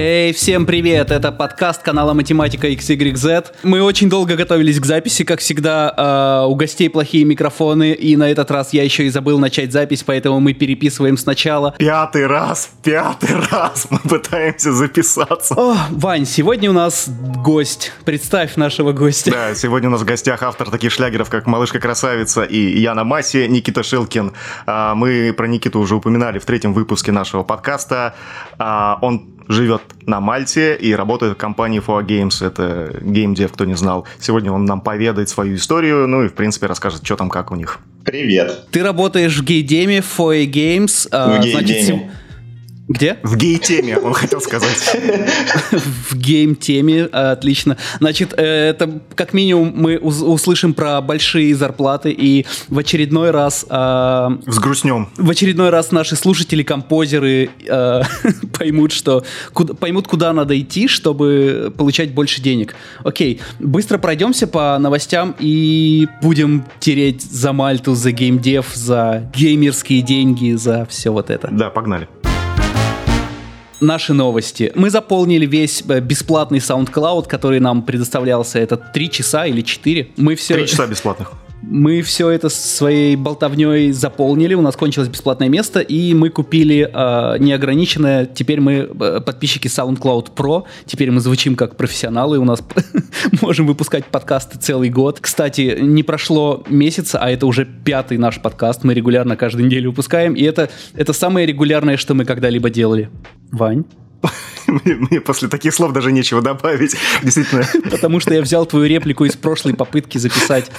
Эй, всем привет! Это подкаст канала Математика XYZ. Мы очень долго готовились к записи, как всегда, э, у гостей плохие микрофоны, и на этот раз я еще и забыл начать запись, поэтому мы переписываем сначала. Пятый раз, пятый раз мы пытаемся записаться. О, Вань, сегодня у нас гость. Представь нашего гостя. Да, сегодня у нас в гостях автор таких шлягеров, как «Малышка красавица» и Яна Маси, Никита Шилкин. А, мы про Никиту уже упоминали в третьем выпуске нашего подкаста. А, он живет на Мальте и работает в компании 4 Games. Это геймдев, кто не знал. Сегодня он нам поведает свою историю, ну и, в принципе, расскажет, что там, как у них. Привет. Ты работаешь в гейдеме 4 Games. В гейдеме. Где? В гей-теме, он хотел сказать. В гейм-теме, отлично. Значит, э, это как минимум мы услышим про большие зарплаты и в очередной раз... Э, Взгрустнем. В очередной раз наши слушатели, композеры э, поймут, что поймут, куда надо идти, чтобы получать больше денег. Окей, быстро пройдемся по новостям и будем тереть за Мальту, за геймдев, за геймерские деньги, за все вот это. Да, погнали наши новости. Мы заполнили весь э, бесплатный SoundCloud, который нам предоставлялся. Это 3 часа или 4. Мы все... 3 часа бесплатных. Мы все это своей болтовней заполнили, у нас кончилось бесплатное место, и мы купили э, неограниченное. Теперь мы э, подписчики SoundCloud Pro, теперь мы звучим как профессионалы, у нас можем выпускать подкасты целый год. Кстати, не прошло месяца, а это уже пятый наш подкаст, мы регулярно каждую неделю выпускаем, и это, это самое регулярное, что мы когда-либо делали. Вань? Мне после таких слов даже нечего добавить, действительно. Потому что я взял твою реплику из прошлой попытки записать.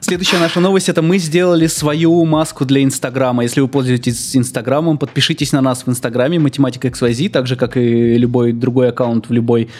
Следующая наша новость это мы сделали свою маску для Инстаграма. Если вы пользуетесь Инстаграмом, подпишитесь на нас в Инстаграме Математика XYZ, так же как и любой другой аккаунт в любой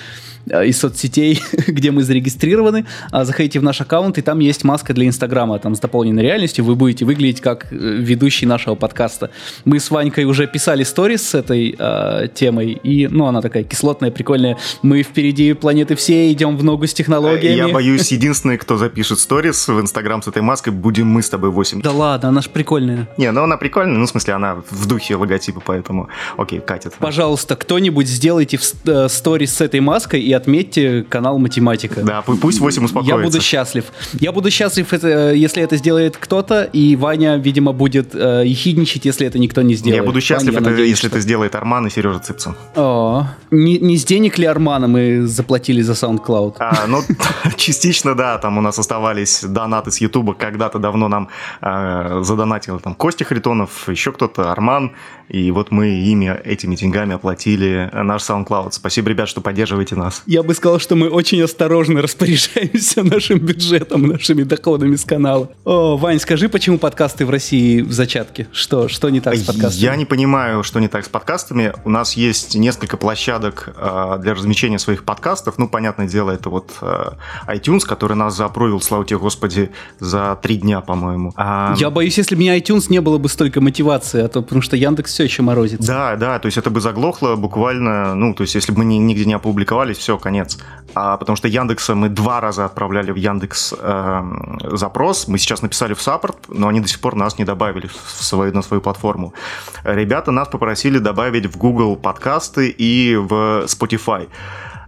из соцсетей, где мы зарегистрированы. А заходите в наш аккаунт, и там есть маска для Инстаграма, там с дополненной реальностью. Вы будете выглядеть как э, ведущий нашего подкаста. Мы с Ванькой уже писали сторис с этой э, темой, и, ну, она такая кислотная, прикольная. Мы впереди планеты все, идем в ногу с технологиями. Я боюсь, единственный, кто запишет сторис в Инстаграм с этой маской, будем мы с тобой 8. Да ладно, она же прикольная. Не, ну она прикольная, ну, в смысле, она в духе логотипа, поэтому, окей, катит. Пожалуйста, кто-нибудь сделайте в сторис с этой маской и отметьте канал Математика. Да, пусть 8 успокоится. Я буду счастлив. Я буду счастлив, это, если это сделает кто-то, и Ваня, видимо, будет э, ехидничать, если это никто не сделает. Я буду счастлив, Ваня, это, надеюсь, если что... это сделает Арман и Сережа Цыпцин. О, не, не с денег ли Армана мы заплатили за SoundCloud? А, ну, частично, да, там у нас оставались донаты с Ютуба, когда-то давно нам э, задонатил там Костя Харитонов, еще кто-то, Арман, и вот мы ими, этими деньгами оплатили наш SoundCloud. Спасибо, ребят, что поддерживаете нас. Я бы сказал, что мы очень осторожно распоряжаемся нашим бюджетом, нашими доходами с канала. О, Вань, скажи, почему подкасты в России в зачатке? Что, что не так с подкастами? Я не понимаю, что не так с подкастами. У нас есть несколько площадок э, для размещения своих подкастов. Ну, понятное дело, это вот э, iTunes, который нас заапрувил, слава тебе, Господи, за три дня, по-моему. А... Я боюсь, если бы не iTunes, не было бы столько мотивации, а то потому что Яндекс все все еще морозится. Да, да, то есть это бы заглохло буквально, ну, то есть если бы мы нигде не опубликовались, все, конец. А, потому что Яндекса мы два раза отправляли в Яндекс э, запрос, мы сейчас написали в саппорт, но они до сих пор нас не добавили в свою, на свою платформу. Ребята нас попросили добавить в Google подкасты и в Spotify.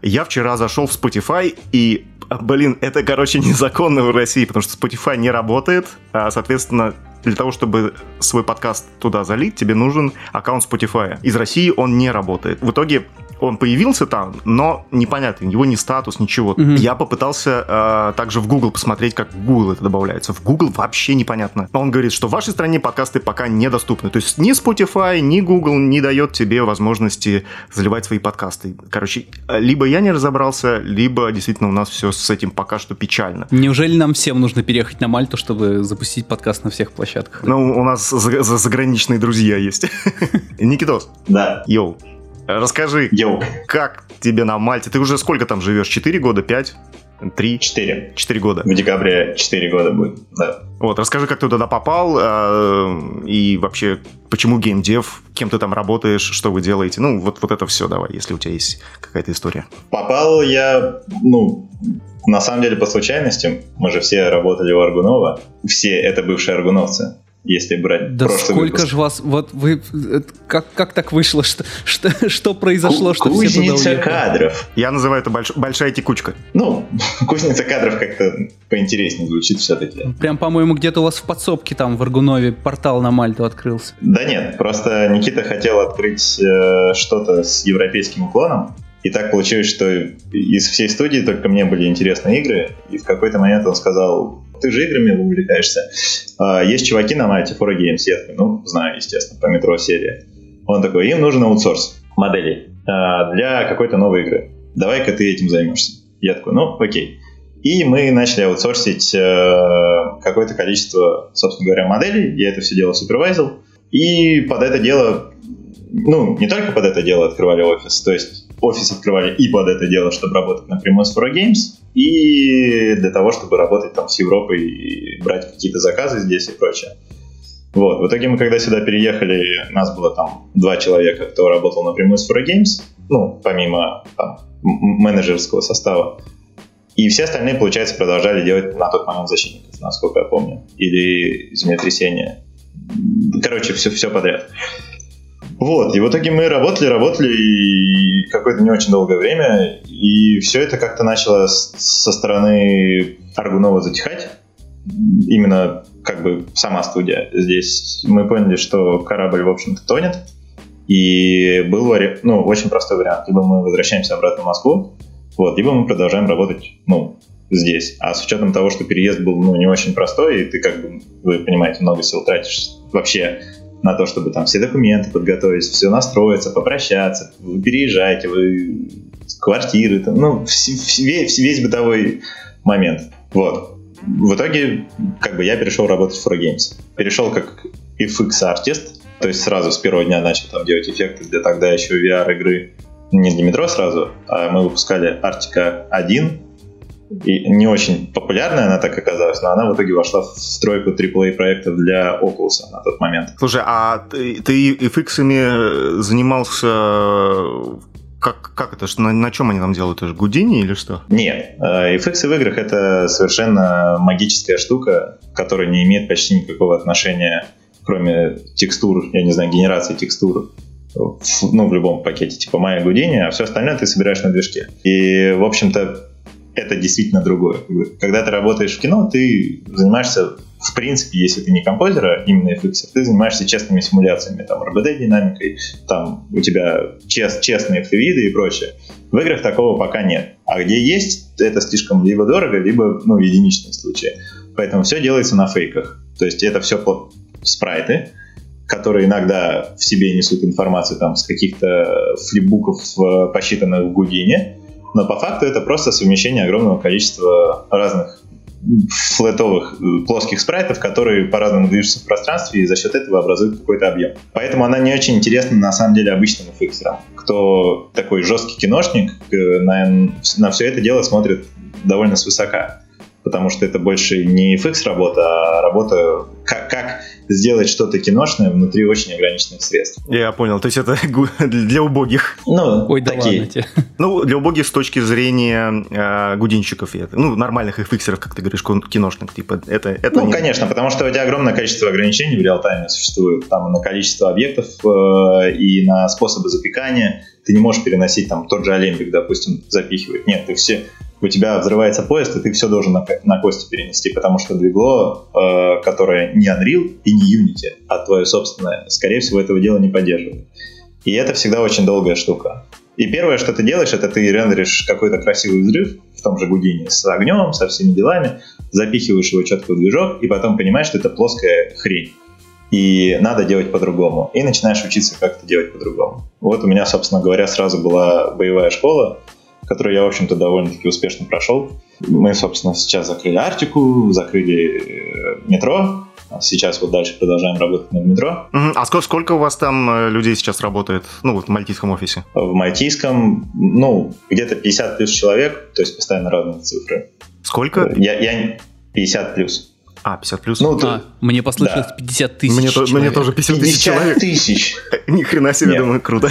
Я вчера зашел в Spotify и Блин, это, короче, незаконно в России, потому что Spotify не работает, а, соответственно, для того, чтобы свой подкаст туда залить, тебе нужен аккаунт Spotify. Из России он не работает. В итоге он появился там, но непонятно, его ни статус, ничего. Угу. Я попытался э, также в Google посмотреть, как в Google это добавляется. В Google вообще непонятно. Он говорит, что в вашей стране подкасты пока недоступны. То есть ни Spotify, ни Google не дает тебе возможности заливать свои подкасты. Короче, либо я не разобрался, либо действительно у нас все с этим пока что печально. Неужели нам всем нужно переехать на Мальту, чтобы запустить подкаст на всех площадках? Ну, у нас заграничные друзья есть. Никитос. Да. Йоу. Расскажи, Йоу. как тебе на Мальте? Ты уже сколько там живешь? Четыре года? Пять? Три? Четыре. Четыре года. В декабре четыре года будет, да. Вот, расскажи, как ты туда попал, э, и вообще, почему геймдев, кем ты там работаешь, что вы делаете, ну, вот, вот это все давай, если у тебя есть какая-то история. Попал я, ну, на самом деле по случайности, мы же все работали у Аргунова, все это бывшие аргуновцы, если брать Да прошлый сколько выпуск. же вас, вот вы, как, как так вышло, что, что, что произошло, Ку- что все туда Кузница уехали? кадров. Я называю это больш- большая текучка. Ну, кузница кадров как-то поинтереснее звучит все-таки. Прям, по-моему, где-то у вас в подсобке там в Аргунове портал на Мальту открылся. Да нет, просто Никита хотел открыть э, что-то с европейским уклоном. И так получилось, что из всей студии только мне были интересны игры. И в какой-то момент он сказал, ты же играми увлекаешься. А, есть чуваки на Мальте, Fora Games. Я ну, знаю, естественно, по метро серии. Он такой, им нужен аутсорс моделей а, для какой-то новой игры. Давай-ка ты этим займешься. Я такой, ну, окей. И мы начали аутсорсить э, какое-то количество, собственно говоря, моделей. Я это все дело супервайзил. И под это дело, ну, не только под это дело открывали офис, то есть офис открывали и под это дело, чтобы работать напрямую с Fora Games, и для того, чтобы работать там с Европой и брать какие-то заказы здесь и прочее. Вот, в итоге мы когда сюда переехали, нас было там два человека, кто работал напрямую с Fora Games, ну, помимо там, менеджерского состава. И все остальные, получается, продолжали делать на тот момент защитников, насколько я помню. Или землетрясения. Короче, все, все подряд. Вот, и в итоге мы работали, работали и какое-то не очень долгое время, и все это как-то начало со стороны Аргунова затихать. Именно как бы сама студия. Здесь мы поняли, что корабль, в общем-то, тонет, и был вари- ну, очень простой вариант. Либо мы возвращаемся обратно в Москву, вот, либо мы продолжаем работать, ну, здесь. А с учетом того, что переезд был, ну, не очень простой, и ты, как бы, вы понимаете, много сил тратишь вообще на то, чтобы там все документы подготовить, все настроиться, попрощаться, вы переезжаете, вы квартиры, там, ну, весь, весь бытовой момент. Вот. В итоге, как бы я перешел работать в 4Games. Перешел как FX-артист, то есть сразу с первого дня начал там делать эффекты для тогда еще VR-игры. Не для метро сразу, а мы выпускали Артика 1, и не очень популярная она так оказалась, но она в итоге вошла в стройку AAA проектов для Oculus на тот момент. Слушай, а ты, ты FX-ами занимался... Как, как это? Что, на, на чем они там делают? Это же Гудини или что? Нет, э, FX в играх это совершенно магическая штука, которая не имеет почти никакого отношения, кроме текстур, я не знаю, генерации текстур, ну, в любом пакете, типа Maya Houdini, а все остальное ты собираешь на движке. И, в общем-то, это действительно другое. Когда ты работаешь в кино, ты занимаешься, в принципе, если ты не композер, а именно FX, ты занимаешься честными симуляциями, там, RBD-динамикой, там у тебя чест, честные флюиды и прочее. В играх такого пока нет. А где есть, это слишком либо дорого, либо, ну, единичные случаи. Поэтому все делается на фейках. То есть это все спрайты, которые иногда в себе несут информацию там с каких-то флипбуков, э, посчитанных в Гудине, но по факту это просто совмещение огромного количества разных флетовых э, плоских спрайтов, которые по-разному движутся в пространстве и за счет этого образуют какой-то объем. Поэтому она не очень интересна на самом деле обычным фиксерам. Кто такой жесткий киношник, э, на, на все это дело смотрит довольно свысока. Потому что это больше не FX работа, а работа, сделать что-то киношное внутри очень ограниченных средств. Я понял, то есть это для убогих. Ну, Ой, да такие. ладно тебе. Ну, для убогих с точки зрения э, гудинщиков, и это, ну, нормальных фиксеров, как ты говоришь, киношных, типа, это, это Ну, не- конечно, потому что у тебя огромное количество ограничений в реал-тайме существует. Там на количество объектов э, и на способы запекания. Ты не можешь переносить там тот же Олимпик, допустим, запихивать. Нет, ты все... У тебя взрывается поезд, и ты все должен на, на кости перенести, потому что двигло, э, которое не Unreal и не Unity, а твое собственное, скорее всего, этого дела не поддерживает. И это всегда очень долгая штука. И первое, что ты делаешь, это ты рендеришь какой-то красивый взрыв в том же Гудине с огнем, со всеми делами, запихиваешь его четко в движок, и потом понимаешь, что это плоская хрень. И надо делать по-другому. И начинаешь учиться, как это делать по-другому. Вот у меня, собственно говоря, сразу была боевая школа, которую я, в общем-то, довольно-таки успешно прошел. Мы, собственно, сейчас закрыли Артику, закрыли э, метро. А Сейчас вот дальше продолжаем работать над метро. А сколько, сколько у вас там э, людей сейчас работает? Ну, вот в мальтийском офисе. В Мальтийском, ну, где-то 50 плюс человек, то есть постоянно разные цифры. Сколько? Я, я 50 плюс. А, 50 плюс. Ну, А, мне послышалось Да. 50 тысяч мне, то- мне человек. тоже 50 тысяч 50 человек. тысяч. Ни хрена себе, Нет. думаю, круто.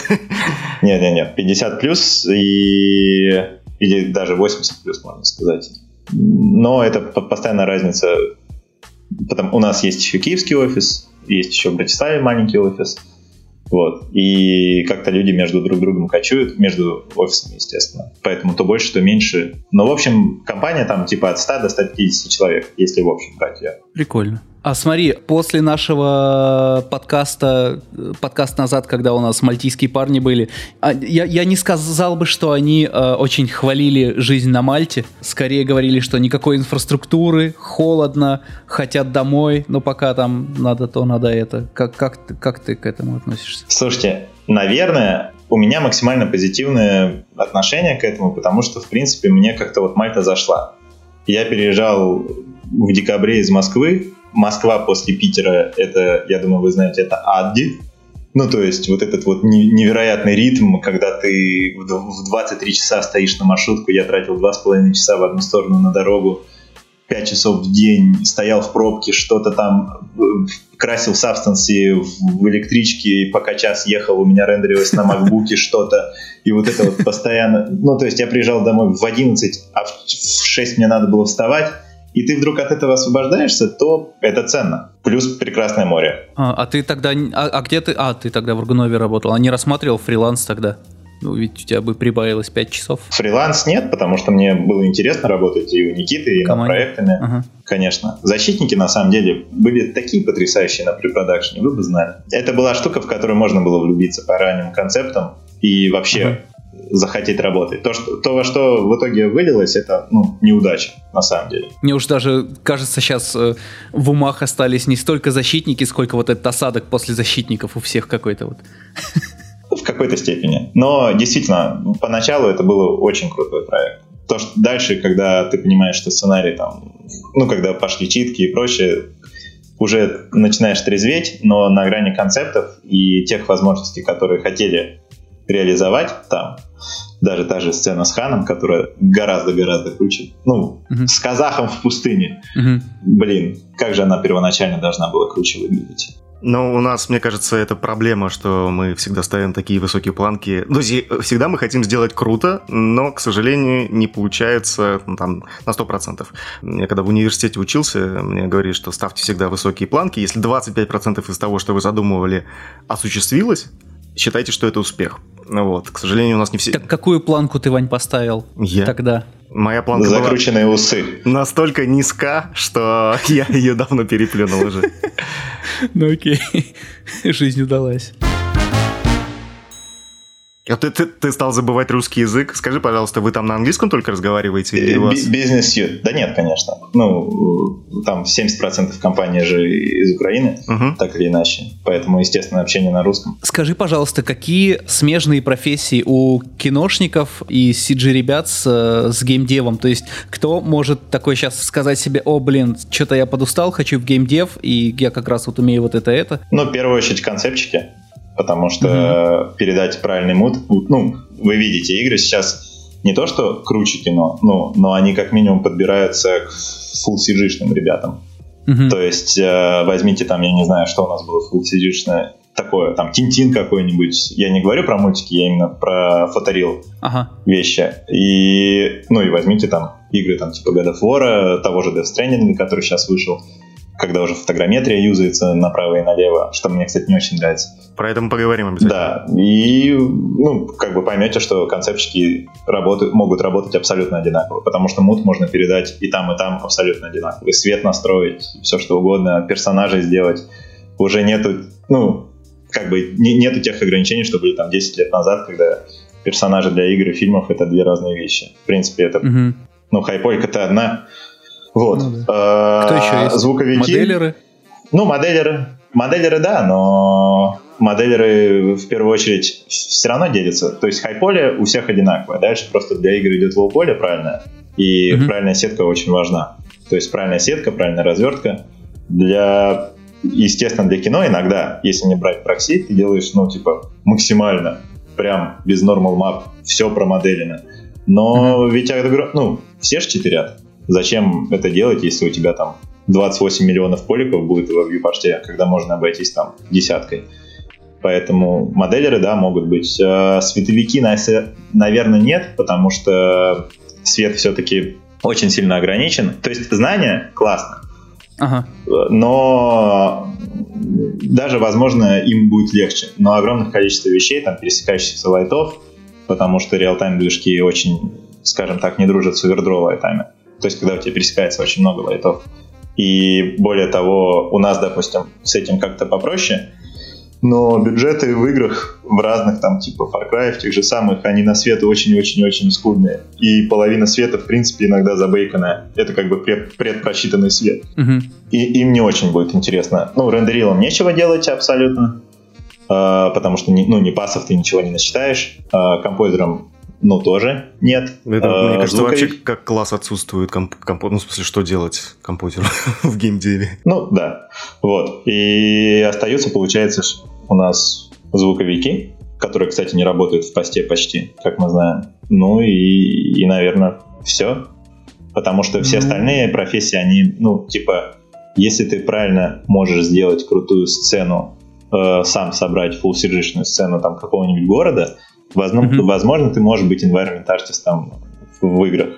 Нет, нет, нет, 50 плюс и или даже 80 плюс, можно сказать. Но это по- постоянная разница Потом у нас есть еще киевский офис, есть еще в Братиславе маленький офис. Вот. И как-то люди между друг другом кочуют, между офисами, естественно. Поэтому то больше, то меньше. Но, в общем, компания там типа от 100 до 150 человек, если в общем брать ее. Прикольно. А смотри, после нашего подкаста, подкаст назад, когда у нас мальтийские парни были, а, я, я не сказал бы, что они э, очень хвалили жизнь на Мальте. Скорее говорили, что никакой инфраструктуры, холодно, хотят домой, но пока там надо то, надо это. Как, как, как ты к этому относишься? Слушайте, наверное, у меня максимально позитивное отношение к этому, потому что, в принципе, мне как-то вот Мальта зашла. Я переезжал в декабре из Москвы, Москва после Питера, это, я думаю, вы знаете, это Адди. Ну, то есть вот этот вот невероятный ритм, когда ты в 23 часа стоишь на маршрутку, я тратил 2,5 часа в одну сторону на дорогу, 5 часов в день, стоял в пробке, что-то там э, красил в сабстансе в электричке, пока час ехал, у меня рендерилось на макбуке что-то, и вот это вот постоянно... Ну, то есть я приезжал домой в 11, а в 6 мне надо было вставать, и ты вдруг от этого освобождаешься, то это ценно. Плюс прекрасное море. А, а ты тогда... А, а где ты... А, ты тогда в Аргунове работал. А не рассматривал фриланс тогда? Ну, ведь у тебя бы прибавилось 5 часов. Фриланс нет, потому что мне было интересно работать и у Никиты, и Команде. над проектами. Ага. Конечно. Защитники, на самом деле, были такие потрясающие на препродакшене, вы бы знали. Это была штука, в которую можно было влюбиться по ранним концептам и вообще ага захотеть работать. То, что, то, во что в итоге вылилось, это ну, неудача, на самом деле. Мне уж даже кажется, сейчас э, в умах остались не столько защитники, сколько вот этот осадок после защитников у всех какой-то вот. В какой-то степени. Но действительно, поначалу это был очень крутой проект. То, что дальше, когда ты понимаешь, что сценарий там, ну, когда пошли читки и прочее, уже начинаешь трезветь, но на грани концептов и тех возможностей, которые хотели реализовать там. Даже та же сцена с Ханом, которая гораздо-гораздо круче. Ну, угу. с казахом в пустыне. Угу. Блин, как же она первоначально должна была круче выглядеть. Ну, у нас, мне кажется, это проблема, что мы всегда ставим такие высокие планки. Ну, всегда мы хотим сделать круто, но, к сожалению, не получается ну, там на 100%. Я когда в университете учился, мне говорили, что ставьте всегда высокие планки. Если 25% из того, что вы задумывали, осуществилось, считайте, что это успех. Ну вот, к сожалению, у нас не все... Так какую планку ты, Вань, поставил я? тогда? Моя планка Закрученные была усы. настолько низка, что я ее давно переплюнул уже. Ну окей, жизнь удалась. А ты, ты, ты стал забывать русский язык. Скажи, пожалуйста, вы там на английском только разговариваете? Или у вас... Бизнес Да нет, конечно. Ну, там 70% компании же из Украины, угу. так или иначе. Поэтому, естественно, общение на русском. Скажи, пожалуйста, какие смежные профессии у киношников и CG-ребят с, с геймдевом? То есть, кто может такой сейчас сказать себе, о, блин, что-то я подустал, хочу в геймдев, и я как раз вот умею вот это-это? Ну, в первую очередь, концепчики потому что mm-hmm. передать правильный мут, ну, вы видите, игры сейчас не то, что круче кино, ну, но они как минимум подбираются к full cg ребятам. Mm-hmm. То есть э, возьмите там, я не знаю, что у нас было full cg такое, там, Тинтин какой-нибудь. Я не говорю про мультики, я именно про фоторил ага. вещи. И, ну, и возьмите там игры там типа God of War, того же Death Stranding, который сейчас вышел когда уже фотограмметрия юзается направо и налево, что мне, кстати, не очень нравится. Про это мы поговорим обязательно. Да, и, ну, как бы поймете, что концепчики работают, могут работать абсолютно одинаково, потому что мут можно передать и там, и там абсолютно одинаково. И свет настроить, все что угодно, персонажей сделать. Уже нету, ну, как бы не, нету тех ограничений, что были там 10 лет назад, когда персонажи для игр и фильмов это две разные вещи. В принципе, это, угу. ну, хайполька это одна, вот. Ну, да. а, Кто еще есть? Звуковики. Моделеры? Ну, моделеры. Моделеры, да, но моделеры в первую очередь все равно делятся. То есть high poly у всех одинаковое. Дальше просто для игр идет low poly правильно. И mm-hmm. правильная сетка очень важна. То есть правильная сетка, правильная развертка. Для, естественно, для кино иногда, если не брать прокси, ты делаешь, ну, типа, максимально, прям без normal map, все промоделено. Но mm-hmm. ведь, ну, все же читерят. Зачем это делать, если у тебя там 28 миллионов поликов будет в вьюпорте, когда можно обойтись там десяткой. Поэтому моделеры, да, могут быть. А световики, наверное, нет, потому что свет все-таки очень сильно ограничен. То есть знания классно, Ага. Но даже, возможно, им будет легче. Но огромное количество вещей, там, пересекающихся лайтов, потому что реал-тайм движки очень, скажем так, не дружат с овердро лайтами. То есть, когда у тебя пересекается очень много лайтов. И более того, у нас, допустим, с этим как-то попроще, но бюджеты в играх в разных там типа Far Cry, в тех же самых, они на свет очень-очень-очень скудные. И половина света, в принципе, иногда забейканная. Это как бы пред, предпросчитанный свет. Угу. И им не очень будет интересно. Ну, рендерилом нечего делать абсолютно, э, потому что ну, не пасов ты ничего не насчитаешь. Э, композером ну, тоже нет. Это, а, мне кажется, звуковик... вообще как класс отсутствует комп... комп... ну, в смысле, что делать композеру в геймдеве. Ну, да. Вот. И остаются, получается, у нас звуковики, которые, кстати, не работают в посте почти, как мы знаем. Ну и, и наверное, все. Потому что все остальные профессии, они, ну, типа, если ты правильно можешь сделать крутую сцену, э, сам собрать cg сцену там какого-нибудь города, возможно, mm-hmm. возможно, ты можешь быть environment артистом в играх.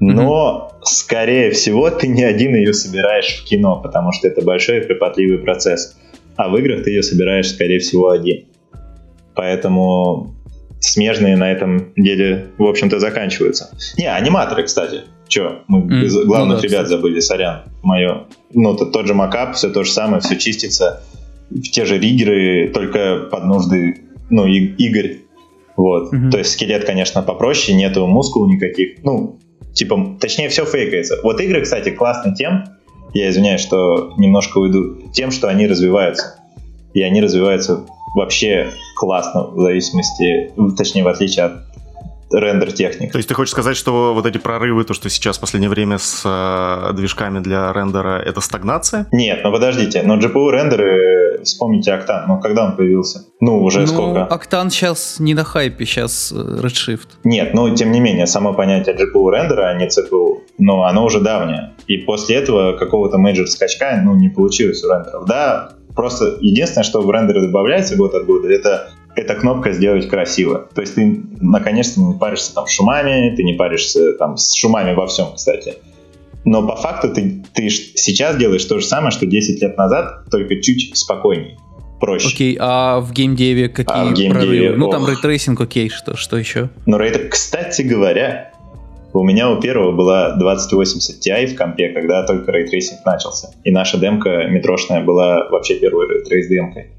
Но, mm-hmm. скорее всего, ты не один ее собираешь в кино, потому что это большой и кропотливый процесс а в играх ты ее собираешь, скорее всего, один. Поэтому смежные на этом деле, в общем-то, заканчиваются. Не, аниматоры, кстати. Че, мы mm, из главных ну, да, ребят кстати. забыли, сорян. Мое. Ну, то, тот же макап, все то же самое, все чистится. Те же риггеры, только под нужды, ну, и, Игорь. Вот. Mm-hmm. То есть скелет, конечно, попроще, нету мускул никаких. Ну, типа, точнее, все фейкается. Вот игры, кстати, классны тем, я извиняюсь, что немножко уйду, тем, что они развиваются. И они развиваются вообще классно, в зависимости, точнее, в отличие от рендер техник. То есть ты хочешь сказать, что вот эти прорывы, то, что сейчас в последнее время с э, движками для рендера, это стагнация? Нет, ну подождите, но GPU рендеры, вспомните Octane, ну когда он появился? Ну, уже ну, сколько? Octane сейчас не на хайпе, сейчас э, Redshift. Нет, ну тем не менее, само понятие GPU рендера, а не CPU, ну оно уже давнее. И после этого какого-то major скачка, ну, не получилось у рендеров. Да, Просто единственное, что в рендеры добавляется год от года, это эта кнопка сделать красиво. То есть ты наконец-то не паришься там шумами, ты не паришься там с шумами во всем, кстати. Но по факту ты, ты сейчас делаешь то же самое, что 10 лет назад, только чуть спокойнее, проще. Окей, а в геймдеве какие а в геймдеве, прорывы? Ну там ray tracing, окей, что, что еще? Ну, рейт, кстати говоря, у меня у первого была 2080 Ti в компе, когда только ray tracing начался. И наша демка метрошная была вообще первой ray trace демкой.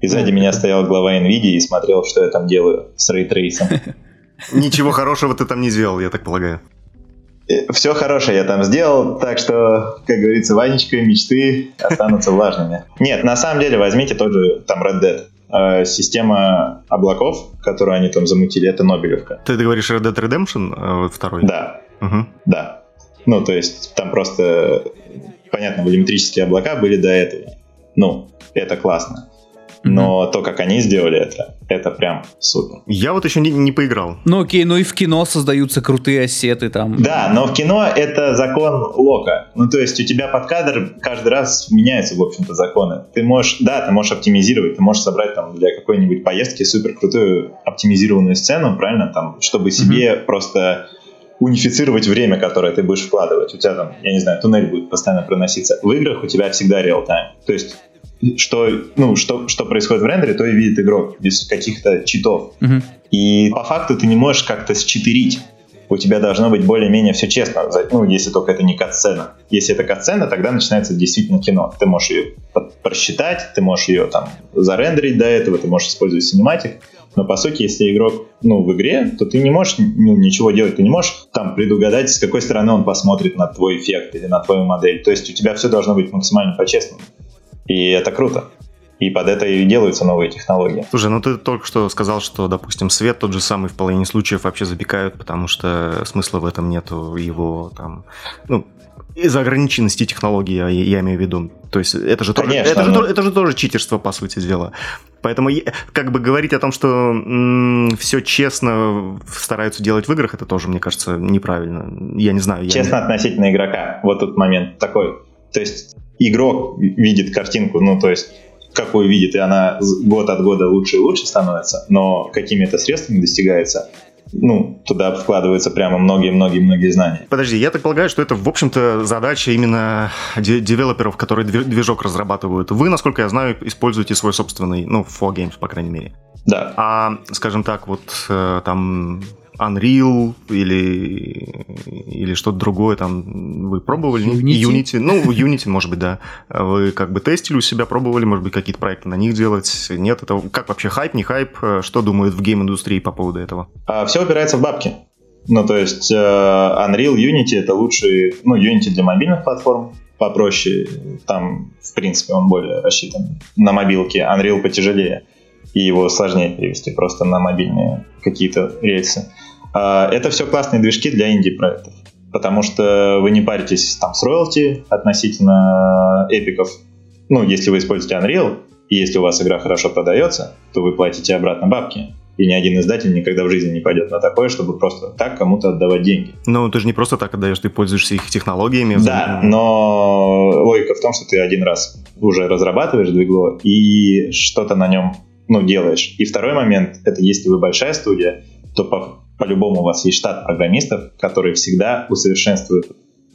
И сзади меня стоял глава NVIDIA и смотрел, что я там делаю с рейтрейсом. Ничего хорошего ты там не сделал, я так полагаю. Все хорошее я там сделал, так что, как говорится, Ванечка, мечты останутся влажными. Нет, на самом деле возьмите тот же там Red Dead. Э, система облаков, которую они там замутили, это Нобелевка. Ты говоришь Red Dead Redemption э, второй? Да, угу. да. Ну, то есть там просто, понятно, волюметрические облака были до этого. Ну, это классно. Но mm-hmm. то, как они сделали это, это прям супер. Я вот еще не, не поиграл. Ну окей, ну и в кино создаются крутые ассеты там. Да, но в кино это закон Лока. Ну то есть у тебя под кадр каждый раз меняются, в общем-то, законы. Ты можешь, да, ты можешь оптимизировать, ты можешь собрать там для какой-нибудь поездки супер крутую оптимизированную сцену, правильно, там, чтобы себе mm-hmm. просто унифицировать время, которое ты будешь вкладывать. У тебя там, я не знаю, туннель будет постоянно проноситься. В играх у тебя всегда реал-тайм. То есть что, ну, что, что происходит в рендере, то и видит игрок без каких-то читов. Угу. И по факту ты не можешь как-то считерить. У тебя должно быть более-менее все честно, ну, если только это не катсцена. Если это катсцена, тогда начинается действительно кино. Ты можешь ее просчитать, ты можешь ее там зарендерить до этого, ты можешь использовать синематик. Но по сути, если игрок ну, в игре, то ты не можешь ну, ничего делать. Ты не можешь там предугадать, с какой стороны он посмотрит на твой эффект или на твою модель. То есть у тебя все должно быть максимально по-честному. И это круто. И под это и делаются новые технологии. Слушай, ну ты только что сказал, что, допустим, свет тот же самый в половине случаев вообще запекают, потому что смысла в этом нету его там, ну, из-за ограниченности технологии, я, я имею в виду. То есть это же, тоже, это, же, это же тоже читерство, по сути дела. Поэтому как бы говорить о том, что м- все честно стараются делать в играх, это тоже, мне кажется, неправильно. Я не знаю. Честно не... относительно игрока. Вот тут момент такой. То есть игрок видит картинку, ну, то есть какую видит, и она год от года лучше и лучше становится, но какими это средствами достигается, ну, туда вкладываются прямо многие-многие-многие знания. Подожди, я так полагаю, что это, в общем-то, задача именно девелоперов, которые движок разрабатывают. Вы, насколько я знаю, используете свой собственный, ну, 4Games, по крайней мере. Да. А, скажем так, вот э, там Unreal или, или что-то другое там вы пробовали? Unity? Unity. Ну, Unity, может быть, да. Вы как бы тестили у себя, пробовали, может быть, какие-то проекты на них делать? Нет, это как вообще хайп, не хайп? Что думают в гейм-индустрии по поводу этого? А, все упирается в бабки. Ну, то есть э, Unreal, Unity это лучший, ну, Unity для мобильных платформ, попроще, там, в принципе, он более рассчитан на мобилке, Unreal потяжелее, и его сложнее перевести просто на мобильные какие-то рельсы. А, это все классные движки для инди-проектов, потому что вы не паритесь там с роялти относительно эпиков. Ну, если вы используете Unreal, и если у вас игра хорошо продается, то вы платите обратно бабки. И ни один издатель никогда в жизни не пойдет на такое, чтобы просто так кому-то отдавать деньги. Ну, ты же не просто так отдаешь, ты пользуешься их технологиями. Да, но логика в том, что ты один раз уже разрабатываешь двигло и что-то на нем ну, делаешь. И второй момент, это если вы большая студия, то по по-любому у вас есть штат программистов, которые всегда усовершенствуют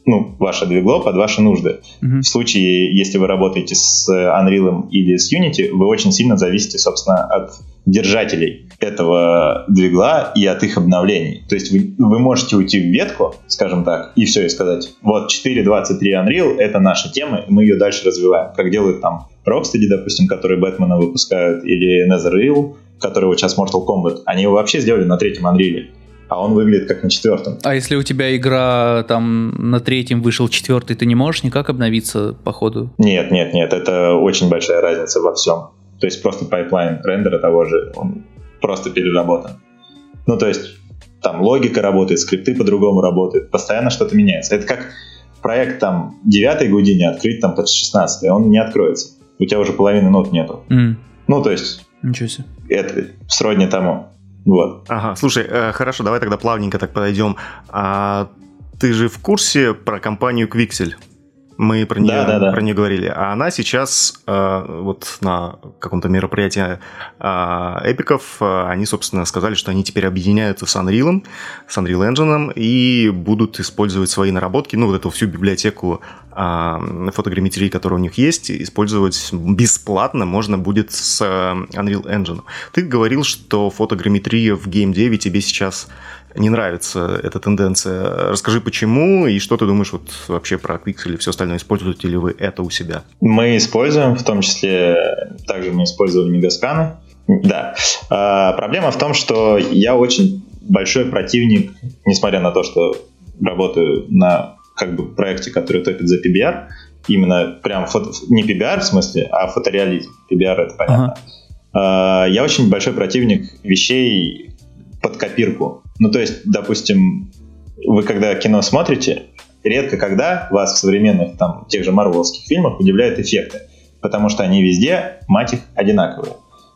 ну, ваше двигло под ваши нужды. Mm-hmm. В случае, если вы работаете с Unreal или с Unity, вы очень сильно зависите, собственно, от держателей этого двигла и от их обновлений. То есть вы, вы можете уйти в ветку, скажем так, и все, и сказать, вот 4.23 Unreal — это наша тема, и мы ее дальше развиваем, как делают там Rocksteady, допустим, которые Бэтмена выпускают, или NetherReal, который вот сейчас Mortal Kombat, они его вообще сделали на третьем Unreal, а он выглядит как на четвертом. А если у тебя игра там на третьем вышел четвертый, ты не можешь никак обновиться по ходу? Нет, нет, нет, это очень большая разница во всем. То есть просто pipeline рендера того же, он просто переработан. Ну, то есть там логика работает, скрипты по-другому работают, постоянно что-то меняется. Это как проект там 9 Гудини открыть там под 16 он не откроется. У тебя уже половины нод нету. Mm. Ну, то есть Ничего себе. Это сродни тому. Вот. Ага, слушай, э, хорошо, давай тогда плавненько так подойдем. А, ты же в курсе про компанию Quixel? Мы про нее, да, да, да. про нее говорили. А она сейчас э, вот на каком-то мероприятии э, эпиков, э, они, собственно, сказали, что они теперь объединяются с Unreal, с Unreal Engine и будут использовать свои наработки, ну, вот эту всю библиотеку э, фотограмметрии, которая у них есть, использовать бесплатно можно будет с э, Unreal Engine. Ты говорил, что фотограмметрия в Game 9 тебе сейчас не нравится эта тенденция. Расскажи, почему, и что ты думаешь вот вообще про Quixel и все остальное. Используете ли вы это у себя? Мы используем, в том числе, также мы использовали мегасканы. Да. А, проблема в том, что я очень большой противник, несмотря на то, что работаю на как бы проекте, который топит за PBR, именно прям фото, не PBR в смысле, а фотореализм. PBR это понятно. Ага. Я очень большой противник вещей под копирку. Ну, то есть, допустим, вы когда кино смотрите, редко когда вас в современных там тех же марвеловских фильмах удивляют эффекты, потому что они везде, мать их, одинаковые.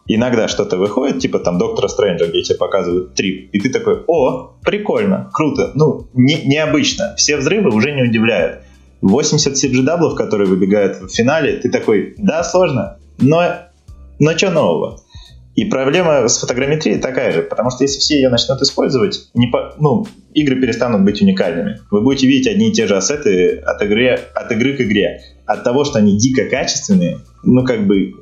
Иногда что-то выходит, типа там Доктора Стрэнджа, где тебе показывают трип, и ты такой, о, прикольно, круто, ну, не, необычно, все взрывы уже не удивляют. 80 CGW, которые выбегают в финале, ты такой, да, сложно, но, но что нового? И проблема с фотограмметрией такая же, потому что если все ее начнут использовать, не по, ну, игры перестанут быть уникальными. Вы будете видеть одни и те же ассеты от игры, от игры к игре. От того, что они дико качественные, ну, как бы,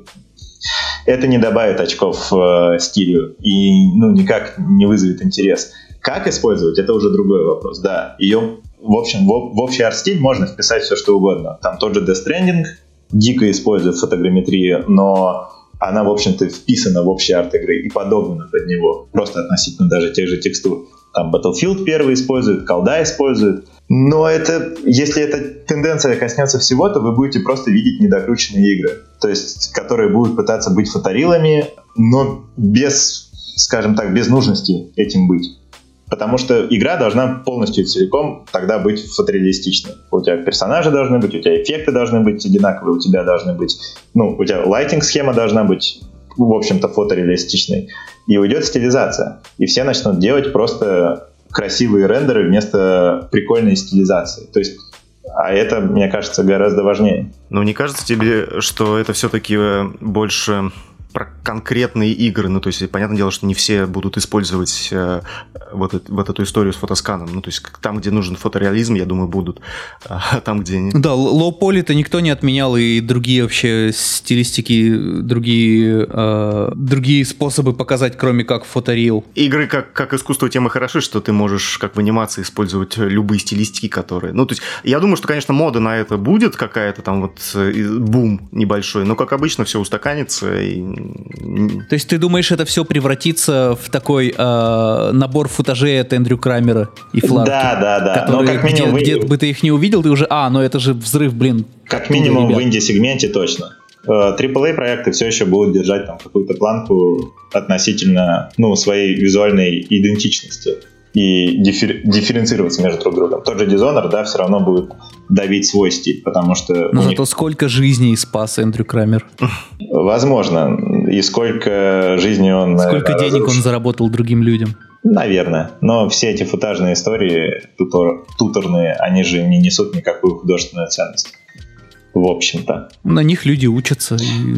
это не добавит очков э, стилю и, ну, никак не вызовет интерес. Как использовать, это уже другой вопрос. Да, ее, в общем, в, в общий арт-стиль можно вписать все, что угодно. Там тот же Death Stranding дико использует фотограмметрию, но она, в общем-то, вписана в общий арт игры и подогнана под него, просто относительно даже тех же текстур. Там Battlefield первый использует, колда использует. Но это, если эта тенденция коснется всего, то вы будете просто видеть недокрученные игры. То есть, которые будут пытаться быть фоторилами, но без, скажем так, без нужности этим быть. Потому что игра должна полностью целиком тогда быть фотореалистичной. У тебя персонажи должны быть, у тебя эффекты должны быть одинаковые, у тебя должны быть, ну, у тебя лайтинг-схема должна быть, в общем-то, фотореалистичной. И уйдет стилизация. И все начнут делать просто красивые рендеры вместо прикольной стилизации. То есть а это, мне кажется, гораздо важнее. Но не кажется тебе, что это все-таки больше про конкретные игры. Ну, то есть, понятное дело, что не все будут использовать э, вот, это, вот эту историю с фотосканом. Ну, то есть, там, где нужен фотореализм, я думаю, будут. А там, где... Не... Да, лоу-поли-то никто не отменял, и другие вообще стилистики, другие, э, другие способы показать, кроме как фоторил. Игры как, как искусство темы хороши, что ты можешь как в анимации использовать любые стилистики, которые... Ну, то есть, я думаю, что, конечно, мода на это будет какая-то там вот э, бум небольшой, но, как обычно, все устаканится. И... То есть, ты думаешь, это все превратится в такой э, набор футажей от Эндрю Крамера и Фларки? Да, да, да. Которые, но как минимум где, вы... где бы ты их не увидел, ты уже, а, ну это же взрыв, блин. Как минимум ребят. в инди-сегменте точно. AAA э, проекты все еще будут держать там какую-то планку относительно ну, своей визуальной идентичности и диффер, дифференцироваться между друг другом. Тот же Dishonored, да, все равно будет давить свой стиль, потому что... Но зато них... сколько жизней спас Эндрю Крамер. Возможно. И сколько жизней он... Сколько наверное, денег разрушил. он заработал другим людям. Наверное. Но все эти футажные истории, тутор, туторные, они же не несут никакую художественную ценность. В общем-то. На них люди учатся.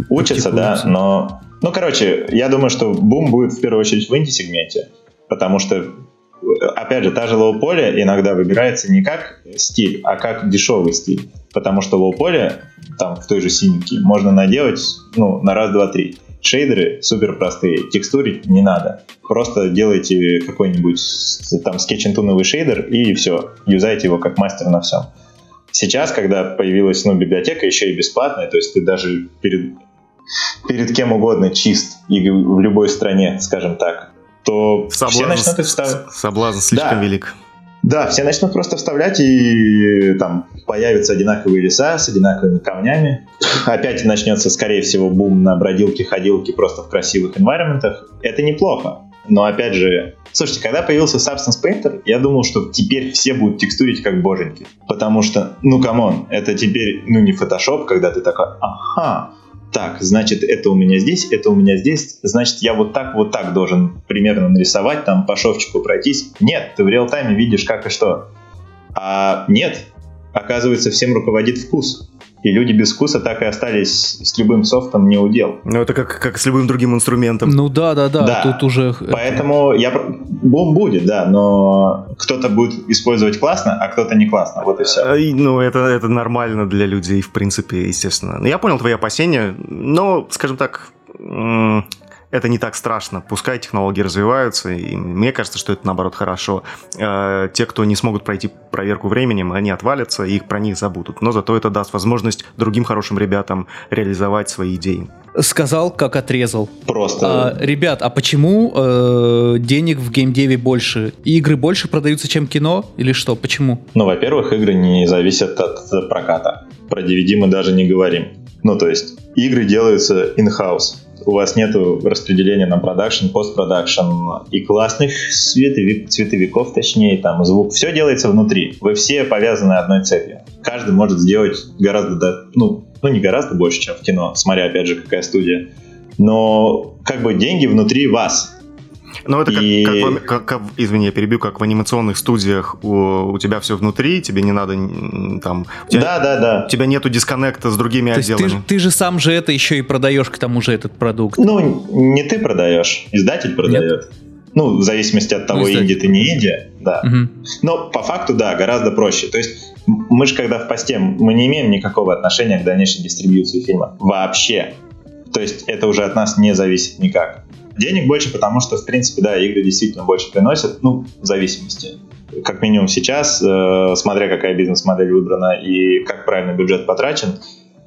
Учатся, да, но... Ну, короче, я думаю, что бум будет в первую очередь в инди-сегменте, потому что опять же, та же low poly иногда выбирается не как стиль, а как дешевый стиль. Потому что low poly, там, в той же синьке, можно наделать, ну, на раз, два, три. Шейдеры супер простые, текстурить не надо. Просто делайте какой-нибудь там скетч-интуновый шейдер и все, юзайте его как мастер на всем. Сейчас, когда появилась ну, библиотека еще и бесплатная, то есть ты даже перед, перед кем угодно чист и в любой стране, скажем так, то соблазн, все начнут вставлять. Соблазн слишком да. велик. Да, все начнут просто вставлять, и там появятся одинаковые леса с одинаковыми камнями. Опять начнется, скорее всего, бум на бродилки-ходилки просто в красивых environment ах. Это неплохо. Но опять же, слушайте, когда появился Substance Painter, я думал, что теперь все будут текстурить как боженьки. Потому что, ну come on, это теперь, ну не Photoshop, когда ты такой, ага, так, значит, это у меня здесь, это у меня здесь, значит, я вот так, вот так должен примерно нарисовать, там по шовчику пройтись. Нет, ты в real-time е видишь как и что. А нет, оказывается, всем руководит вкус. И люди без вкуса так и остались с любым софтом не удел. Ну, это как, как с любым другим инструментом. Ну да, да, да, да. тут уже... Поэтому я... бум будет, да, но кто-то будет использовать классно, а кто-то не классно, вот и все. Ну, это, это нормально для людей, в принципе, естественно. Я понял твои опасения, но, скажем так, это не так страшно. Пускай технологии развиваются, и мне кажется, что это наоборот хорошо. Э, те, кто не смогут пройти проверку временем, они отвалятся, и их про них забудут. Но зато это даст возможность другим хорошим ребятам реализовать свои идеи. Сказал, как отрезал. Просто. А, ребят, а почему э, денег в геймдеве больше? Игры больше продаются, чем кино? Или что? Почему? Ну, во-первых, игры не зависят от проката. Про DVD мы даже не говорим. Ну, то есть, игры делаются in-house у вас нет распределения на продакшн, постпродакшн и классных цветовик, цветовиков, точнее, там звук. Все делается внутри. Вы все повязаны одной цепью. Каждый может сделать гораздо, ну, ну не гораздо больше, чем в кино, смотря опять же какая студия. Но как бы деньги внутри вас. Ну, это и... как, как, как, извини, я перебью, как в анимационных студиях у, у тебя все внутри, тебе не надо там... У тебя, да, да, да. У тебя нету дисконнекта с другими То отделами. Ты, ты же сам же это еще и продаешь к тому же этот продукт. Ну, не ты продаешь, издатель продает. Нет? Ну, в зависимости от того, ну, инди ты не инди, да. Угу. Но по факту, да, гораздо проще. То есть мы же когда в посте, мы не имеем никакого отношения к дальнейшей дистрибьюции фильма. Вообще. То есть это уже от нас не зависит никак. Денег больше, потому что, в принципе, да, игры действительно больше приносят, ну, в зависимости. Как минимум сейчас, э, смотря какая бизнес-модель выбрана и как правильно бюджет потрачен,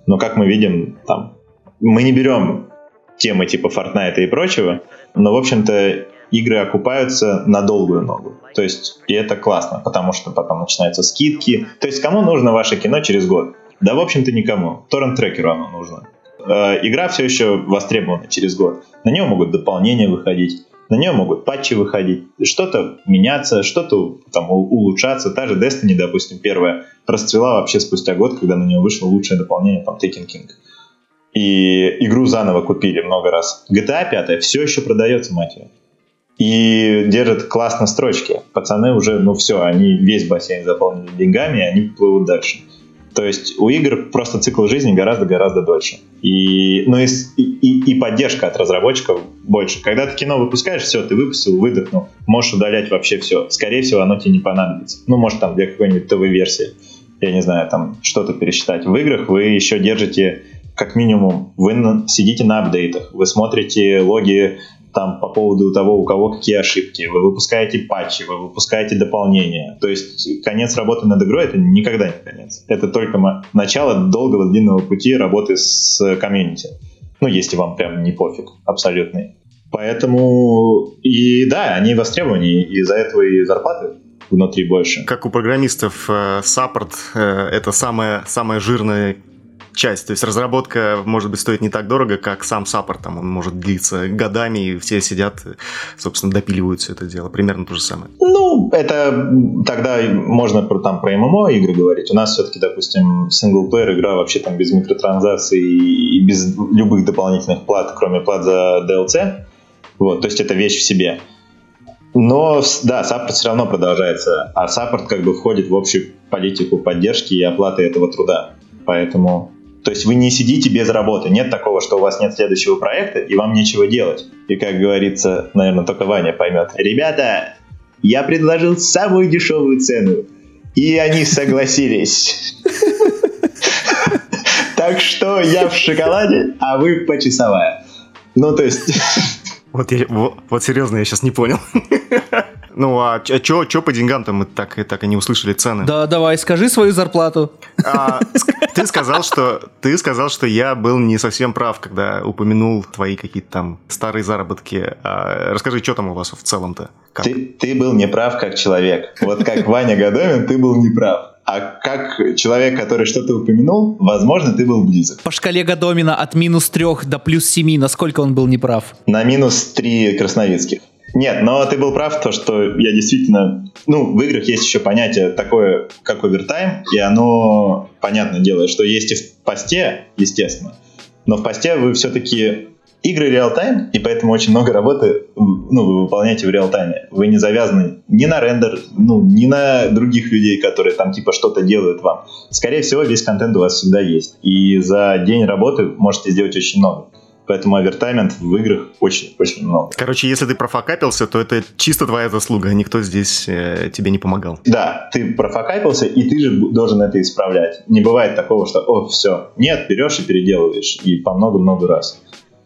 но как мы видим, там, мы не берем темы типа Fortnite и прочего, но, в общем-то, игры окупаются на долгую ногу. То есть, и это классно, потому что потом начинаются скидки. То есть, кому нужно ваше кино через год? Да, в общем-то, никому. Торрент-трекеру оно нужно. Э, игра все еще востребована через год. На нее могут дополнения выходить, на нее могут патчи выходить, что-то меняться, что-то там улучшаться. Та же Destiny, допустим, первая, расцвела вообще спустя год, когда на нее вышло лучшее дополнение, там, Taken King. И игру заново купили много раз. GTA 5 все еще продается, мать ее. И держит классно строчки. Пацаны уже, ну все, они весь бассейн заполнили деньгами, и они плывут дальше. То есть у игр просто цикл жизни гораздо-гораздо дольше. И, ну и, и, и поддержка от разработчиков больше. Когда ты кино выпускаешь, все, ты выпустил, выдохнул, можешь удалять вообще все. Скорее всего, оно тебе не понадобится. Ну, может, там для какой-нибудь ТВ-версии, я не знаю, там что-то пересчитать. В играх вы еще держите как минимум, вы сидите на апдейтах, вы смотрите логи там по поводу того, у кого какие ошибки, вы выпускаете патчи, вы выпускаете дополнения. То есть конец работы над игрой это никогда не конец. Это только начало долгого длинного пути работы с комьюнити. Ну, если вам прям не пофиг, абсолютный. Поэтому и да, они востребованы, и из-за этого и зарплаты внутри больше. Как у программистов, support э, э, это самая, самая жирная часть. То есть разработка, может быть, стоит не так дорого, как сам support. Там он может длиться годами, и все сидят, собственно, допиливают все это дело. Примерно то же самое. Ну, это тогда можно про, там, про MMO игры говорить. У нас все-таки, допустим, single-player игра вообще там без микротранзакций и без любых дополнительных плат, кроме плат за DLC. Вот, то есть это вещь в себе. Но, да, саппорт все равно продолжается, а саппорт как бы входит в общую политику поддержки и оплаты этого труда. Поэтому то есть вы не сидите без работы. Нет такого, что у вас нет следующего проекта, и вам нечего делать. И как говорится, наверное, только Ваня поймет. Ребята, я предложил самую дешевую цену. И они согласились. Так что я в шоколаде, а вы почасовая. Ну, то есть... Вот, я, вот, вот серьезно, я сейчас не понял. Ну, а что а по деньгам-то мы так, так и не услышали цены? Да, давай, скажи свою зарплату. А, ты, сказал, что, ты сказал, что я был не совсем прав, когда упомянул твои какие-то там старые заработки. А, расскажи, что там у вас в целом-то? Ты, ты был неправ как человек. Вот как Ваня Годовин, ты был неправ. А как человек, который что-то упомянул, возможно, ты был близок. По шкале Годомина от минус трех до плюс семи, насколько он был неправ? На минус три красновицких. Нет, но ты был прав, то, что я действительно... Ну, в играх есть еще понятие такое, как овертайм, и оно, понятное дело, что есть и в посте, естественно, но в посте вы все-таки игры реал-тайм, и поэтому очень много работы ну, вы выполняете в реал-тайме. Вы не завязаны ни на рендер, ну, ни на других людей, которые там типа что-то делают вам. Скорее всего, весь контент у вас всегда есть. И за день работы можете сделать очень много. Поэтому овертаймент в играх очень-очень много. Короче, если ты профокапился, то это чисто твоя заслуга, никто здесь э, тебе не помогал. Да, ты профокапился, и ты же должен это исправлять. Не бывает такого, что, о, все, нет, берешь и переделываешь, и по много-много раз.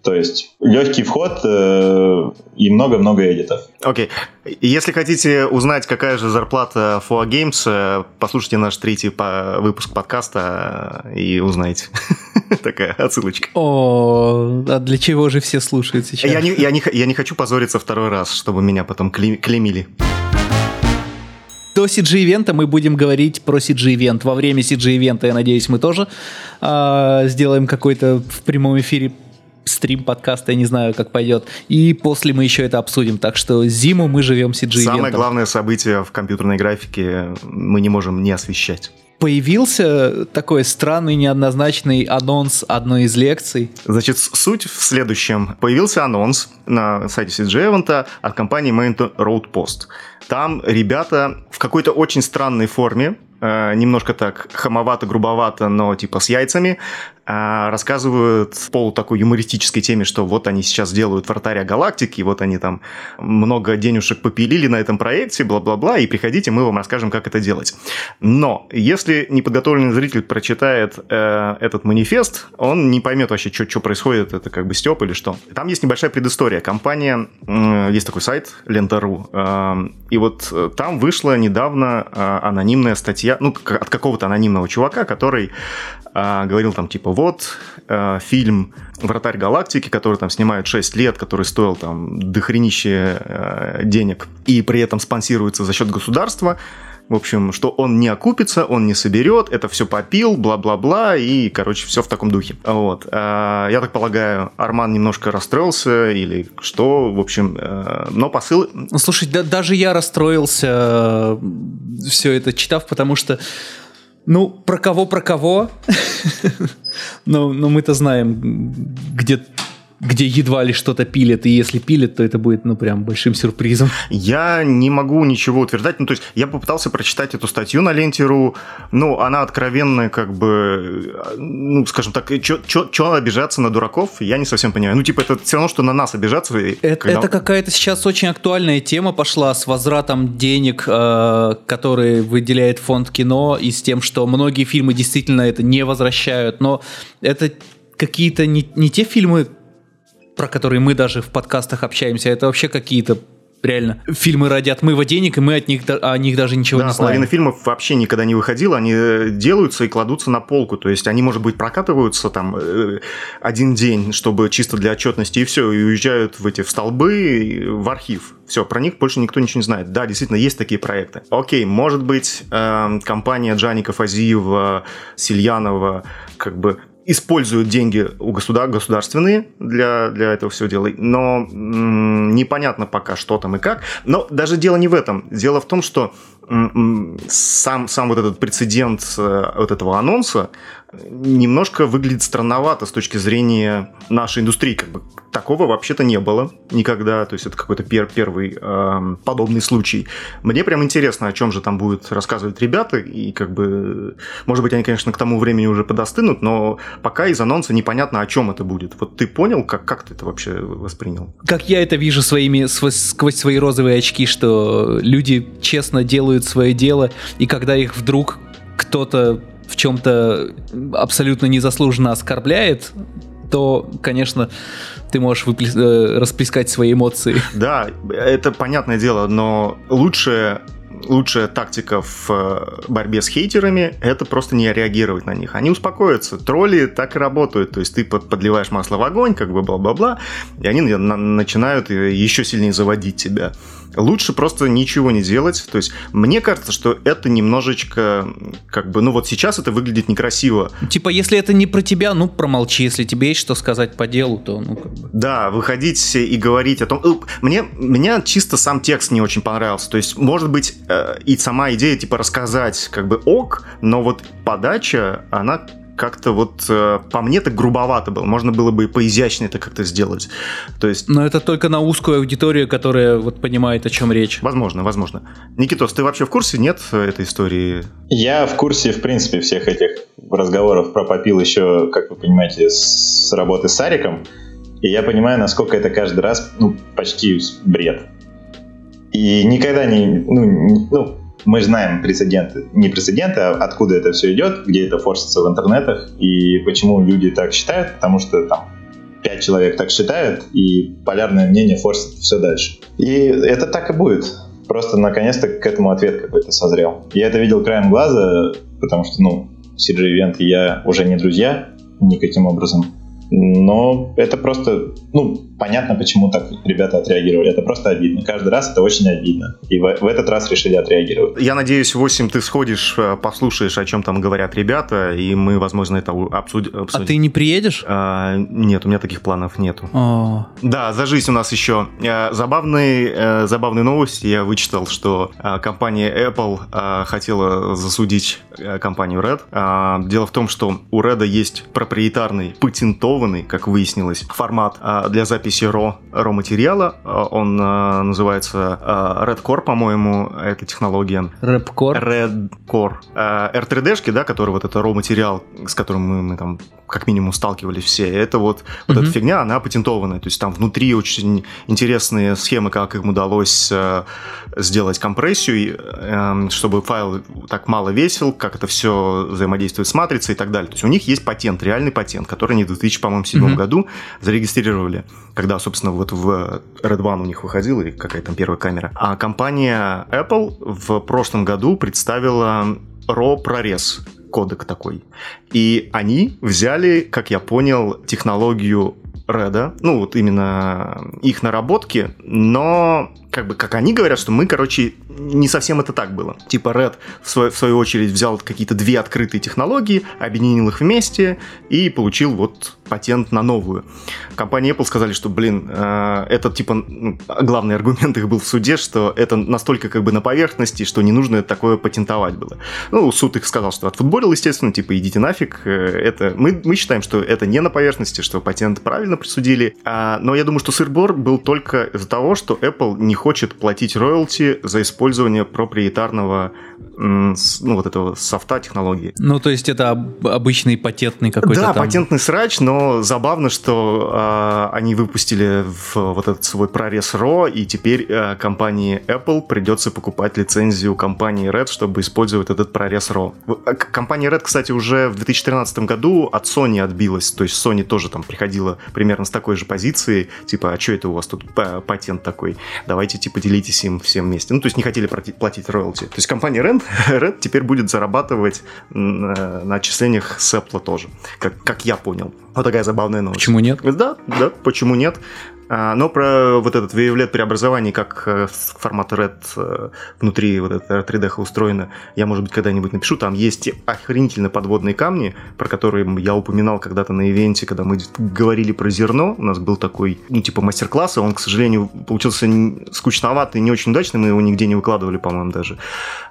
То есть легкий вход э, и много-много эдитов. Окей. Okay. Если хотите узнать, какая же зарплата FOA Games, э, послушайте наш третий по выпуск подкаста э, и узнаете. Такая отсылочка. О, а для чего же все слушают сейчас? Я не, я, не, я не хочу позориться второй раз, чтобы меня потом клеймили. До CG-ивента мы будем говорить про CG-ивент. Во время CG-ивента, я надеюсь, мы тоже э, сделаем какой-то в прямом эфире стрим подкаста, я не знаю, как пойдет. И после мы еще это обсудим. Так что зиму мы живем CG Самое главное событие в компьютерной графике мы не можем не освещать появился такой странный неоднозначный анонс одной из лекций. Значит, суть в следующем. Появился анонс на сайте CG Event от компании Main Road Post. Там ребята в какой-то очень странной форме Э, немножко так хамовато, грубовато, но типа с яйцами, э, рассказывают в полу такой юмористической теме, что вот они сейчас делают вратаря галактики, вот они там много денежек попилили на этом проекте, бла-бла-бла, и приходите, мы вам расскажем, как это делать. Но если неподготовленный зритель прочитает э, этот манифест, он не поймет вообще, что, происходит, это как бы степ или что. Там есть небольшая предыстория. Компания, э, есть такой сайт, Лента.ру, э, и вот э, там вышла недавно э, анонимная статья, ну, от какого-то анонимного чувака, который э, говорил там, типа, вот э, фильм «Вратарь галактики», который там снимают 6 лет, который стоил там дохренище э, денег и при этом спонсируется за счет государства, в общем, что он не окупится, он не соберет, это все попил, бла-бла-бла, и, короче, все в таком духе. Вот. А, я так полагаю, Арман немножко расстроился или что, в общем, э, но посыл... Ну, слушай, да, даже я расстроился э, все это читав, потому что ну, про кого, про кого? но, но мы-то знаем, где где едва ли что-то пилят, и если пилят, то это будет, ну, прям большим сюрпризом. Я не могу ничего утверждать, ну, то есть я попытался прочитать эту статью на ленте.ру, ну, она откровенная, как бы, ну, скажем так, что обижаться на дураков, я не совсем понимаю. Ну, типа, это все равно, что на нас обижаться. Это, когда... это какая-то сейчас очень актуальная тема пошла с возвратом денег, э, которые выделяет фонд кино, и с тем, что многие фильмы действительно это не возвращают, но это какие-то не, не те фильмы, про которые мы даже в подкастах общаемся, это вообще какие-то реально фильмы ради отмыва денег, и мы от них, о них даже ничего да, не знаем. половина фильмов вообще никогда не выходила, они э, делаются и кладутся на полку, то есть они, может быть, прокатываются там э, один день, чтобы чисто для отчетности, и все, и уезжают в эти в столбы, в архив. Все, про них больше никто ничего не знает. Да, действительно, есть такие проекты. Окей, может быть, э, компания Джаника Фазиева, Сильянова, как бы используют деньги у государ государственные для, для этого всего дела, но м- непонятно пока, что там и как. Но даже дело не в этом. Дело в том, что м- сам, сам вот этот прецедент э, вот этого анонса, немножко выглядит странновато с точки зрения нашей индустрии. Как бы такого вообще-то не было никогда. То есть это какой-то пер первый э, подобный случай. Мне прям интересно, о чем же там будут рассказывать ребята. И как бы, может быть, они, конечно, к тому времени уже подостынут, но пока из анонса непонятно, о чем это будет. Вот ты понял, как, как ты это вообще воспринял? Как я это вижу своими, сквозь свои розовые очки, что люди честно делают свое дело, и когда их вдруг кто-то в чем-то абсолютно незаслуженно оскорбляет, то, конечно, ты можешь выплес... Э, расплескать свои эмоции. Да, это понятное дело, но лучше лучшая тактика в э, борьбе с хейтерами – это просто не реагировать на них. Они успокоятся. Тролли так и работают. То есть ты подливаешь масло в огонь, как бы бла-бла-бла, и они начинают еще сильнее заводить тебя. Лучше просто ничего не делать. То есть мне кажется, что это немножечко как бы, ну вот сейчас это выглядит некрасиво. Типа, если это не про тебя, ну промолчи. Если тебе есть что сказать по делу, то ну как бы. Да, выходить и говорить о том. Ну, мне, меня чисто сам текст не очень понравился. То есть, может быть, э, и сама идея типа рассказать как бы ок, но вот подача, она как-то вот э, по мне так грубовато было. Можно было бы и поизящнее это как-то сделать. То есть... Но это только на узкую аудиторию, которая вот понимает, о чем речь. Возможно, возможно. Никитос, ты вообще в курсе, нет, этой истории? Я в курсе, в принципе, всех этих разговоров про попил еще, как вы понимаете, с работы с Сариком. И я понимаю, насколько это каждый раз ну, почти бред. И никогда не... Ну, ну мы знаем прецеденты, не прецеденты, а откуда это все идет, где это форсится в интернетах и почему люди так считают, потому что там пять человек так считают, и полярное мнение форсит все дальше. И это так и будет. Просто наконец-то к этому ответ какой-то созрел. Я это видел краем глаза, потому что, ну, CG Event и я уже не друзья никаким образом. Но это просто, ну, понятно, почему так ребята отреагировали. Это просто обидно. Каждый раз это очень обидно. И в, в этот раз решили отреагировать. Я надеюсь, 8 ты сходишь, э, послушаешь, о чем там говорят ребята, и мы, возможно, это обсудим. А ты не приедешь? А, нет, у меня таких планов нету. О. Да, за жизнь у нас еще. Э, забавные, э, забавные новости. Я вычитал, что компания Apple хотела засудить компанию Red. Дело в том, что у Red есть проприетарный патентованный централизованный, как выяснилось, формат а, для записи RAW, RAW материала. А, он а, называется Redcore, по-моему, эта технология. Redcore? Redcore. R3D-шки, да, который вот это RAW материал, с которым мы, мы там как минимум сталкивались все. Это вот, вот mm-hmm. эта фигня, она патентованная. То есть там внутри очень интересные схемы, как им удалось сделать компрессию, чтобы файл так мало весил, как это все взаимодействует с матрицей и так далее. То есть у них есть патент, реальный патент, который они в 2007 mm-hmm. году зарегистрировали, когда, собственно, вот в Red One у них выходила, и какая там первая камера. А компания Apple в прошлом году представила RAW прорез кодек такой. И они взяли, как я понял, технологию Red, ну вот именно их наработки, но как бы, как они говорят, что мы, короче, не совсем это так было. Типа Red в, свой, в свою очередь взял какие-то две открытые технологии, объединил их вместе и получил вот патент на новую. Компания Apple сказали, что, блин, э, это типа ну, главный аргумент их был в суде, что это настолько как бы на поверхности, что не нужно такое патентовать было. Ну, суд их сказал, что отфутболил, естественно, типа идите нафиг. Э, это мы, мы считаем, что это не на поверхности, что патент правильно присудили. А, но я думаю, что сыр-бор был только из-за того, что Apple не хочет платить роялти за использование проприетарного ну, вот этого софта технологии. Ну, то есть это обычный патентный какой-то Да, там... патентный срач, но забавно, что э, они выпустили в вот этот свой прорез RAW, и теперь э, компании Apple придется покупать лицензию компании Red, чтобы использовать этот прорез RAW. А, компания Red, кстати, уже в 2013 году от Sony отбилась, то есть Sony тоже там приходила примерно с такой же позиции, типа, а что это у вас тут патент такой? Давайте, типа, делитесь им всем вместе. Ну, то есть не хотели платить роялти. То есть компания Red Red теперь будет зарабатывать на отчислениях с Apple тоже, как, как я понял. Вот такая забавная новость. Почему нет? Да, да, почему нет? А, но про вот этот wavelet преобразование, как э, формат RED э, внутри вот этого 3D устроено, я, может быть, когда-нибудь напишу. Там есть охренительно подводные камни, про которые я упоминал когда-то на ивенте, когда мы говорили про зерно. У нас был такой, ну, типа мастер-класс, он, к сожалению, получился скучноватый, не очень удачный, мы его нигде не выкладывали, по-моему, даже.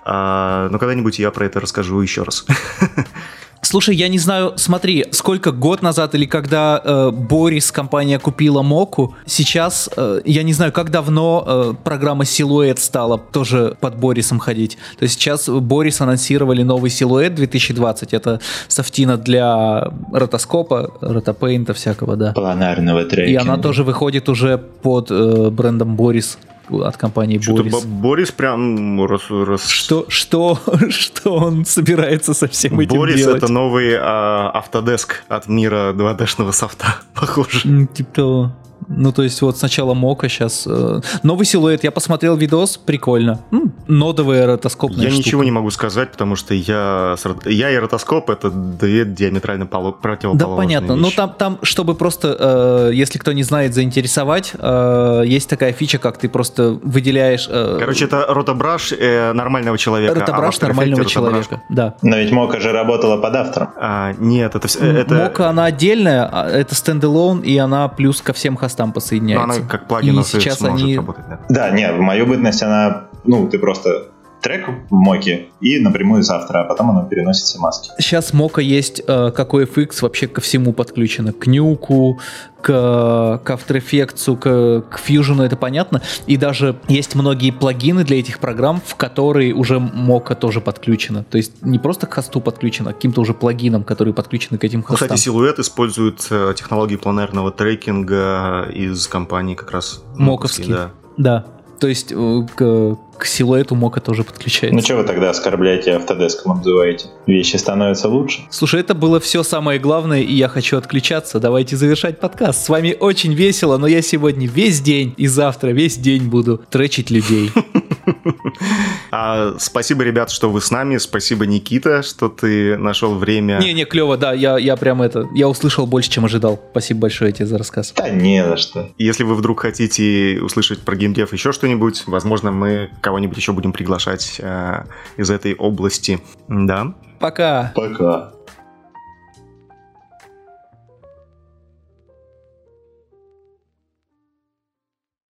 А, но когда-нибудь я про это расскажу еще раз. Слушай, я не знаю, смотри, сколько год назад или когда э, Борис компания купила Моку, сейчас э, я не знаю, как давно э, программа Силуэт стала тоже под Борисом ходить. То есть сейчас Борис анонсировали новый Силуэт 2020. Это софтина для ротоскопа, ротопейнта всякого, да. Планарного трекинга. И она тоже выходит уже под э, брендом Борис от компании Что-то Борис. Борис прям раз, раз... Что, что, что он собирается со всем этим Борис делать? это новый а, автодеск от мира 2D-шного софта, похоже. Типа того. Ну, то есть вот сначала Мока, сейчас... Э, новый силуэт, я посмотрел видос, прикольно. Ну, нодовая ротоскопная Я штука. ничего не могу сказать, потому что я, я и ротоскоп — это две диаметрально противоположные Да, понятно. Вещи. Ну, там, там, чтобы просто, э, если кто не знает, заинтересовать, э, есть такая фича, как ты просто выделяешь... Э, Короче, это ротобраш э, нормального человека. Ротобраш а нормального человека, да. Но ведь Мока же работала под автором. А, нет, это... это... Мока, она отдельная, а это стендалон, и она плюс ко всем хостам подсоединяется. Но она как плагин и сейчас они... работать, да. Да, не, в мою бытность она, ну, ты просто трек в моке и напрямую из автора, а потом оно переносит все маски. Сейчас мока есть э, как OFX вообще ко всему подключено. К нюку, к, к After Effects, к, к Fusion, это понятно. И даже есть многие плагины для этих программ, в которые уже мока тоже подключена. То есть не просто к хосту подключено, а к каким-то уже плагинам, которые подключены к этим ну, хостам. Кстати, Силуэт использует э, технологии планерного трекинга из компании как раз Моковский. Да. да. То есть э, к, к силуэту мока тоже подключается. Ну что вы тогда оскорбляете автодеском обзываете? Вещи становятся лучше. Слушай, это было все самое главное, и я хочу отключаться. Давайте завершать подкаст. С вами очень весело, но я сегодня весь день и завтра весь день буду тречить людей. А, спасибо, ребят, что вы с нами. Спасибо, Никита, что ты нашел время. Не-не, клево, да, я, я прям это, я услышал больше, чем ожидал. Спасибо большое тебе за рассказ. Да не за что. Если вы вдруг хотите услышать про геймдев еще что-нибудь, возможно, мы кого-нибудь еще будем приглашать э, из этой области. Да. Пока. Пока.